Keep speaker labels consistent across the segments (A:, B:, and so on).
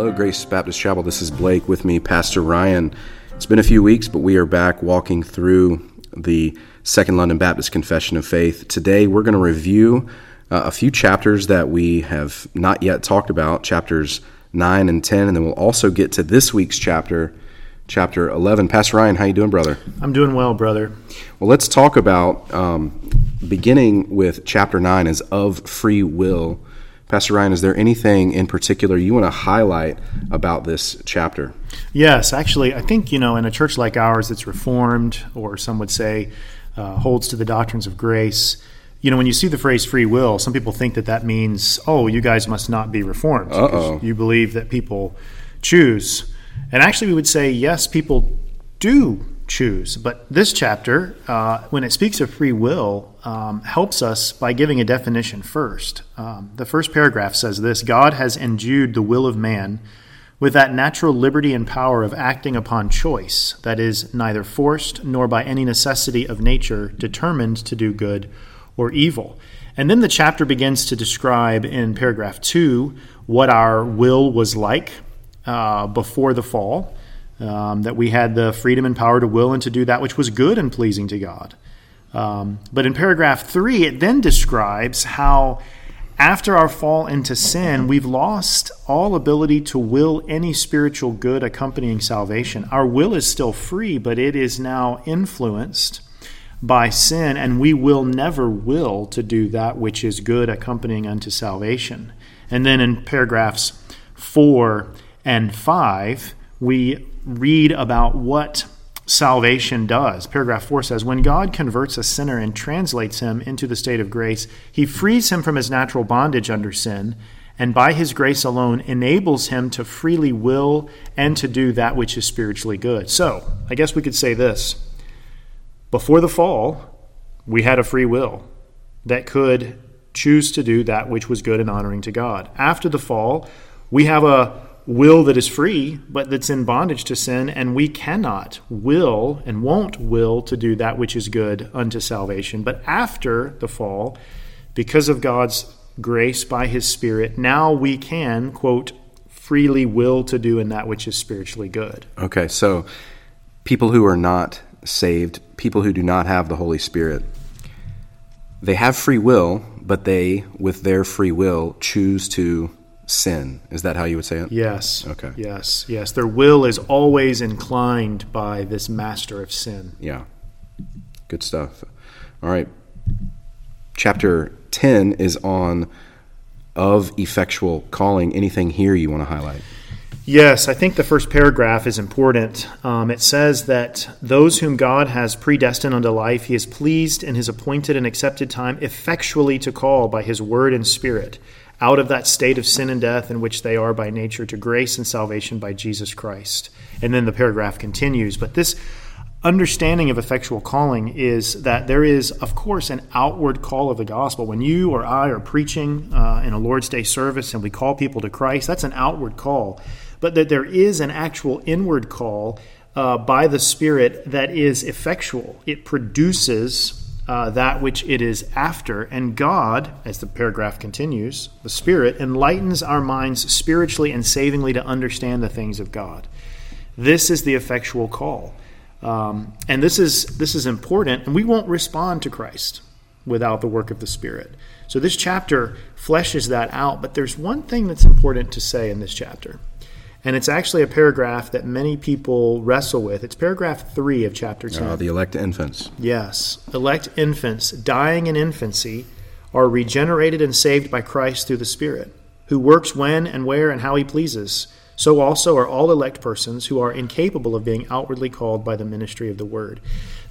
A: Hello, Grace Baptist Chapel. This is Blake with me, Pastor Ryan. It's been a few weeks, but we are back walking through the Second London Baptist Confession of Faith. Today, we're going to review uh, a few chapters that we have not yet talked about, chapters 9 and 10, and then we'll also get to this week's chapter, chapter 11. Pastor Ryan, how you doing, brother?
B: I'm doing well, brother.
A: Well, let's talk about um, beginning with chapter 9 is of free will. Pastor Ryan, is there anything in particular you want to highlight about this chapter?
B: Yes, actually, I think, you know, in a church like ours that's reformed, or some would say uh, holds to the doctrines of grace, you know, when you see the phrase free will, some people think that that means, oh, you guys must not be reformed. You believe that people choose. And actually, we would say, yes, people do choose. But this chapter, uh, when it speaks of free will, um, helps us by giving a definition first. Um, the first paragraph says this God has endued the will of man with that natural liberty and power of acting upon choice, that is, neither forced nor by any necessity of nature determined to do good or evil. And then the chapter begins to describe in paragraph two what our will was like uh, before the fall um, that we had the freedom and power to will and to do that which was good and pleasing to God. Um, but in paragraph three, it then describes how after our fall into sin, we've lost all ability to will any spiritual good accompanying salvation. Our will is still free, but it is now influenced by sin, and we will never will to do that which is good accompanying unto salvation. And then in paragraphs four and five, we read about what salvation does. Paragraph 4 says When God converts a sinner and translates him into the state of grace, he frees him from his natural bondage under sin, and by his grace alone enables him to freely will and to do that which is spiritually good. So, I guess we could say this before the fall, we had a free will that could choose to do that which was good and honoring to God. After the fall, we have a will that is free, but that's in bondage to sin, and we cannot will and won't will to do that which is good unto salvation. But after the fall, because of God's grace by his Spirit, now we can, quote, freely will to do in that which is spiritually good.
A: Okay, so people who are not saved, people who do not have the Holy Spirit, they have free will, but they, with their free will, choose to sin. Is that how you would say it?
B: Yes.
A: Okay.
B: Yes. Yes. Their will is always inclined by this master of sin.
A: Yeah. Good stuff. All right. Chapter 10 is on of effectual calling. Anything here you want to highlight?
B: Yes, I think the first paragraph is important. Um, it says that those whom God has predestined unto life, he is pleased in his appointed and accepted time effectually to call by his word and spirit out of that state of sin and death in which they are by nature to grace and salvation by Jesus Christ. And then the paragraph continues. But this understanding of effectual calling is that there is, of course, an outward call of the gospel. When you or I are preaching uh, in a Lord's Day service and we call people to Christ, that's an outward call. But that there is an actual inward call uh, by the Spirit that is effectual. It produces uh, that which it is after. And God, as the paragraph continues, the Spirit enlightens our minds spiritually and savingly to understand the things of God. This is the effectual call. Um, and this is this is important, and we won't respond to Christ without the work of the Spirit. So this chapter fleshes that out, but there's one thing that's important to say in this chapter. And it's actually a paragraph that many people wrestle with. It's paragraph three of chapter 10.
A: Uh, the elect infants.
B: Yes. Elect infants dying in infancy are regenerated and saved by Christ through the Spirit, who works when and where and how he pleases. So also are all elect persons who are incapable of being outwardly called by the ministry of the word.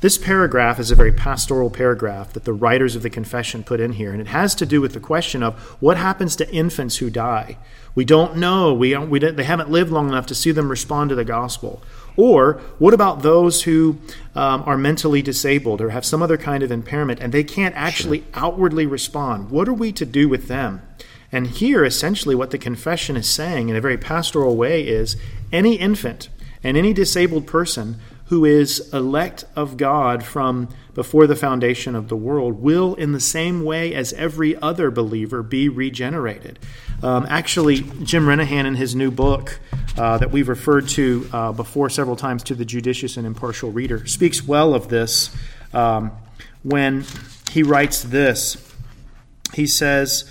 B: This paragraph is a very pastoral paragraph that the writers of the confession put in here, and it has to do with the question of what happens to infants who die. We don't know. We, don't, we don't, they haven't lived long enough to see them respond to the gospel. Or what about those who um, are mentally disabled or have some other kind of impairment and they can't actually sure. outwardly respond? What are we to do with them? And here, essentially, what the confession is saying in a very pastoral way is any infant and any disabled person who is elect of God from before the foundation of the world will, in the same way as every other believer, be regenerated. Um, actually, Jim Renihan, in his new book uh, that we've referred to uh, before several times to the judicious and impartial reader, speaks well of this um, when he writes this. He says,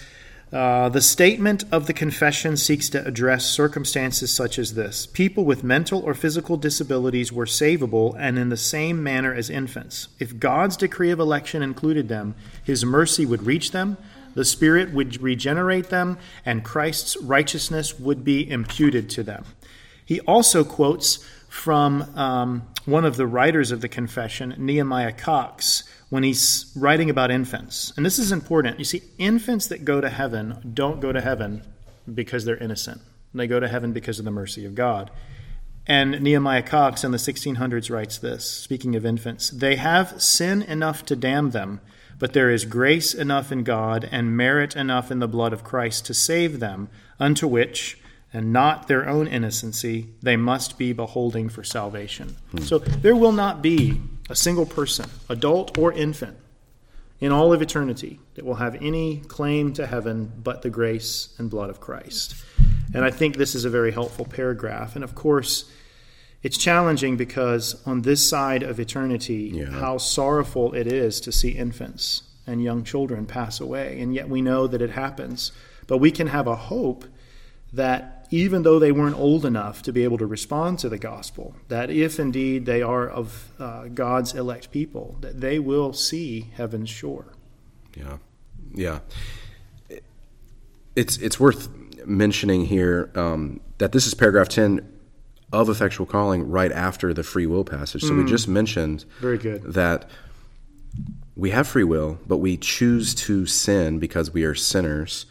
B: uh, the statement of the confession seeks to address circumstances such as this. People with mental or physical disabilities were savable and in the same manner as infants. If God's decree of election included them, his mercy would reach them, the Spirit would regenerate them, and Christ's righteousness would be imputed to them. He also quotes from um, one of the writers of the confession, Nehemiah Cox, when he's writing about infants. And this is important. You see, infants that go to heaven don't go to heaven because they're innocent, they go to heaven because of the mercy of God. And Nehemiah Cox in the 1600s writes this, speaking of infants They have sin enough to damn them, but there is grace enough in God and merit enough in the blood of Christ to save them, unto which, and not their own innocency, they must be beholding for salvation. Hmm. So there will not be a single person, adult or infant, in all of eternity that will have any claim to heaven but the grace and blood of Christ. And I think this is a very helpful paragraph. And of course, it's challenging because on this side of eternity, yeah. how sorrowful it is to see infants and young children pass away. And yet we know that it happens. But we can have a hope that even though they weren't old enough to be able to respond to the gospel, that if indeed they are of uh, God's elect people, that they will see heaven's shore.
A: Yeah, yeah. It's it's worth mentioning here um, that this is paragraph ten of effectual calling, right after the free will passage. So mm. we just mentioned
B: very good
A: that we have free will, but we choose to sin because we are sinners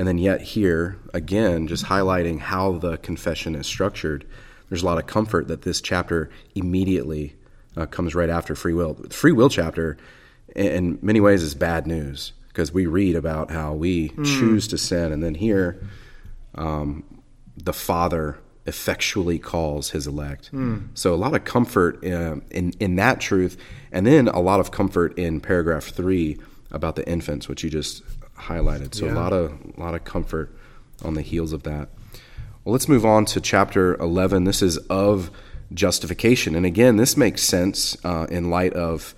A: and then yet here again just highlighting how the confession is structured there's a lot of comfort that this chapter immediately uh, comes right after free will the free will chapter in many ways is bad news because we read about how we mm. choose to sin and then here um, the father effectually calls his elect mm. so a lot of comfort uh, in in that truth and then a lot of comfort in paragraph 3 about the infants which you just highlighted. So yeah. a lot of a lot of comfort on the heels of that. Well, let's move on to chapter 11. This is of justification, and again, this makes sense uh, in light of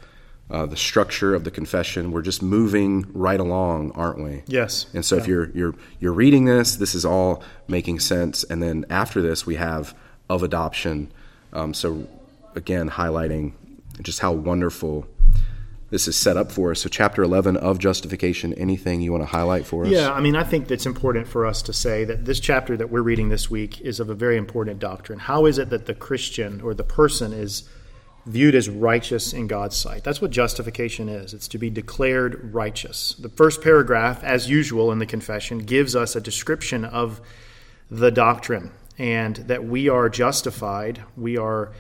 A: uh, the structure of the confession. We're just moving right along, aren't we?
B: Yes.
A: And so, yeah. if you're you're you're reading this, this is all making sense. And then after this, we have of adoption. Um, so again, highlighting just how wonderful this is set up for us. So, chapter 11 of justification, anything you want to highlight for us?
B: Yeah, I mean, I think it's important for us to say that this chapter that we're reading this week is of a very important doctrine. How is it that the Christian or the person is viewed as righteous in God's sight? That's what justification is it's to be declared righteous. The first paragraph, as usual in the confession, gives us a description of the doctrine and that we are justified, we are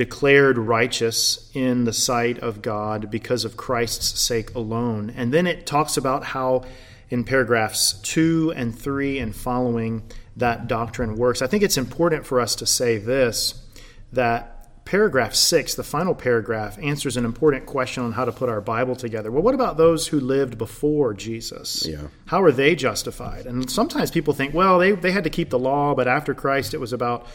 B: declared righteous in the sight of God because of Christ's sake alone. And then it talks about how in paragraphs 2 and 3 and following that doctrine works. I think it's important for us to say this that paragraph 6, the final paragraph, answers an important question on how to put our Bible together. Well, what about those who lived before Jesus?
A: Yeah.
B: How are they justified? And sometimes people think, well, they, they had to keep the law, but after Christ it was about,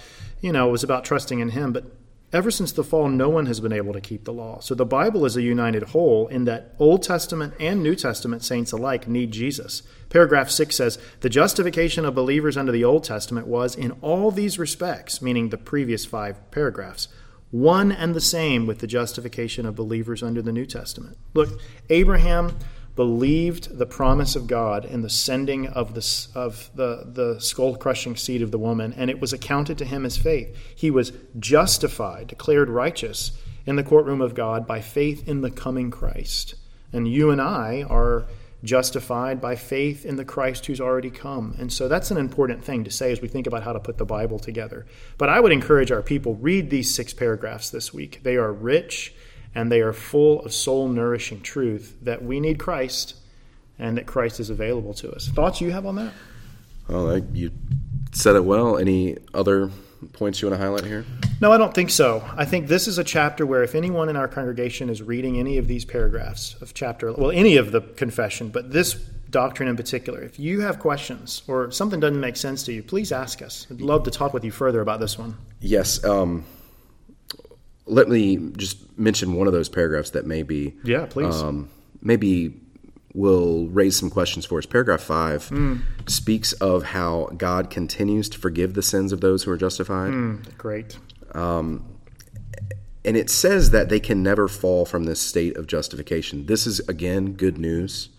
B: you know, it was about trusting in him. But Ever since the fall, no one has been able to keep the law. So the Bible is a united whole in that Old Testament and New Testament saints alike need Jesus. Paragraph 6 says The justification of believers under the Old Testament was, in all these respects, meaning the previous five paragraphs, one and the same with the justification of believers under the New Testament. Look, Abraham believed the promise of God in the sending of the, of the, the skull crushing seed of the woman, and it was accounted to him as faith. He was justified, declared righteous in the courtroom of God by faith in the coming Christ. And you and I are justified by faith in the Christ who's already come. And so that's an important thing to say as we think about how to put the Bible together. But I would encourage our people read these six paragraphs this week. They are rich and they are full of soul nourishing truth that we need Christ and that Christ is available to us. Thoughts you have on that?
A: Well, you said it well. Any other points you want to highlight here?
B: No, I don't think so. I think this is a chapter where if anyone in our congregation is reading any of these paragraphs of chapter, well, any of the confession, but this doctrine in particular. If you have questions or something doesn't make sense to you, please ask us. I'd love to talk with you further about this one.
A: Yes. Um, let me just mention one of those paragraphs that maybe
B: Yeah, please.
A: um, maybe will raise some questions for us. Paragraph five
B: Hmm.
A: speaks of how God continues to forgive the sins of those who are justified.
B: Great.
A: And it says that they can never fall from this state of justification. This is again good news.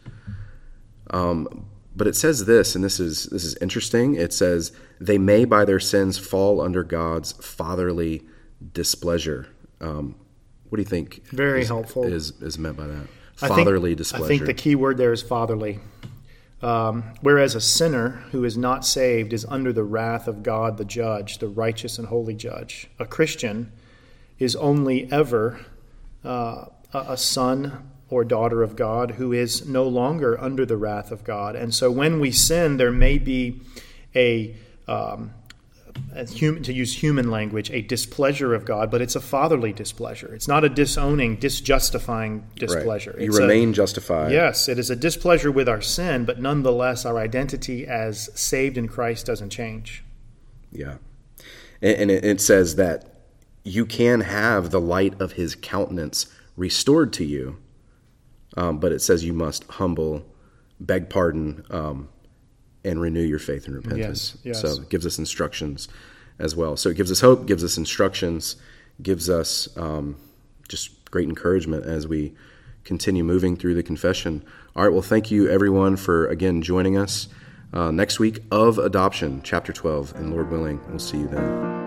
A: Um, but it says this, and this is this is interesting. It says they may by their sins fall under God's fatherly displeasure. Um, what do you think?
B: Very
A: is,
B: helpful.
A: Is is meant by that
B: I think-
A: fatherly displeasure?
B: I think the key word there is fatherly. Um, whereas a sinner who is not saved is under the wrath of God, the judge, the righteous and holy judge. A Christian is only ever uh, a son or daughter of God who is no longer under the wrath of God. And so when we sin, there may be a um, a human, to use human language, a displeasure of God, but it's a fatherly displeasure. It's not a disowning, disjustifying
A: Right.
B: displeasure.
A: You
B: It's a-
A: remain justified.
B: Yes, it is a displeasure with our sin, but nonetheless, our identity as saved in Christ doesn't change.
A: Yeah. And, and it, it says that you can have the light of his countenance restored to you, um, but it says you must humble, beg pardon, um, and renew your faith and repentance.
B: Yes, yes.
A: So it gives us instructions as well. So it gives us hope, gives us instructions, gives us um, just great encouragement as we continue moving through the confession. All right, well, thank you everyone for again joining us uh, next week of adoption, chapter 12, and Lord willing, we'll see you then.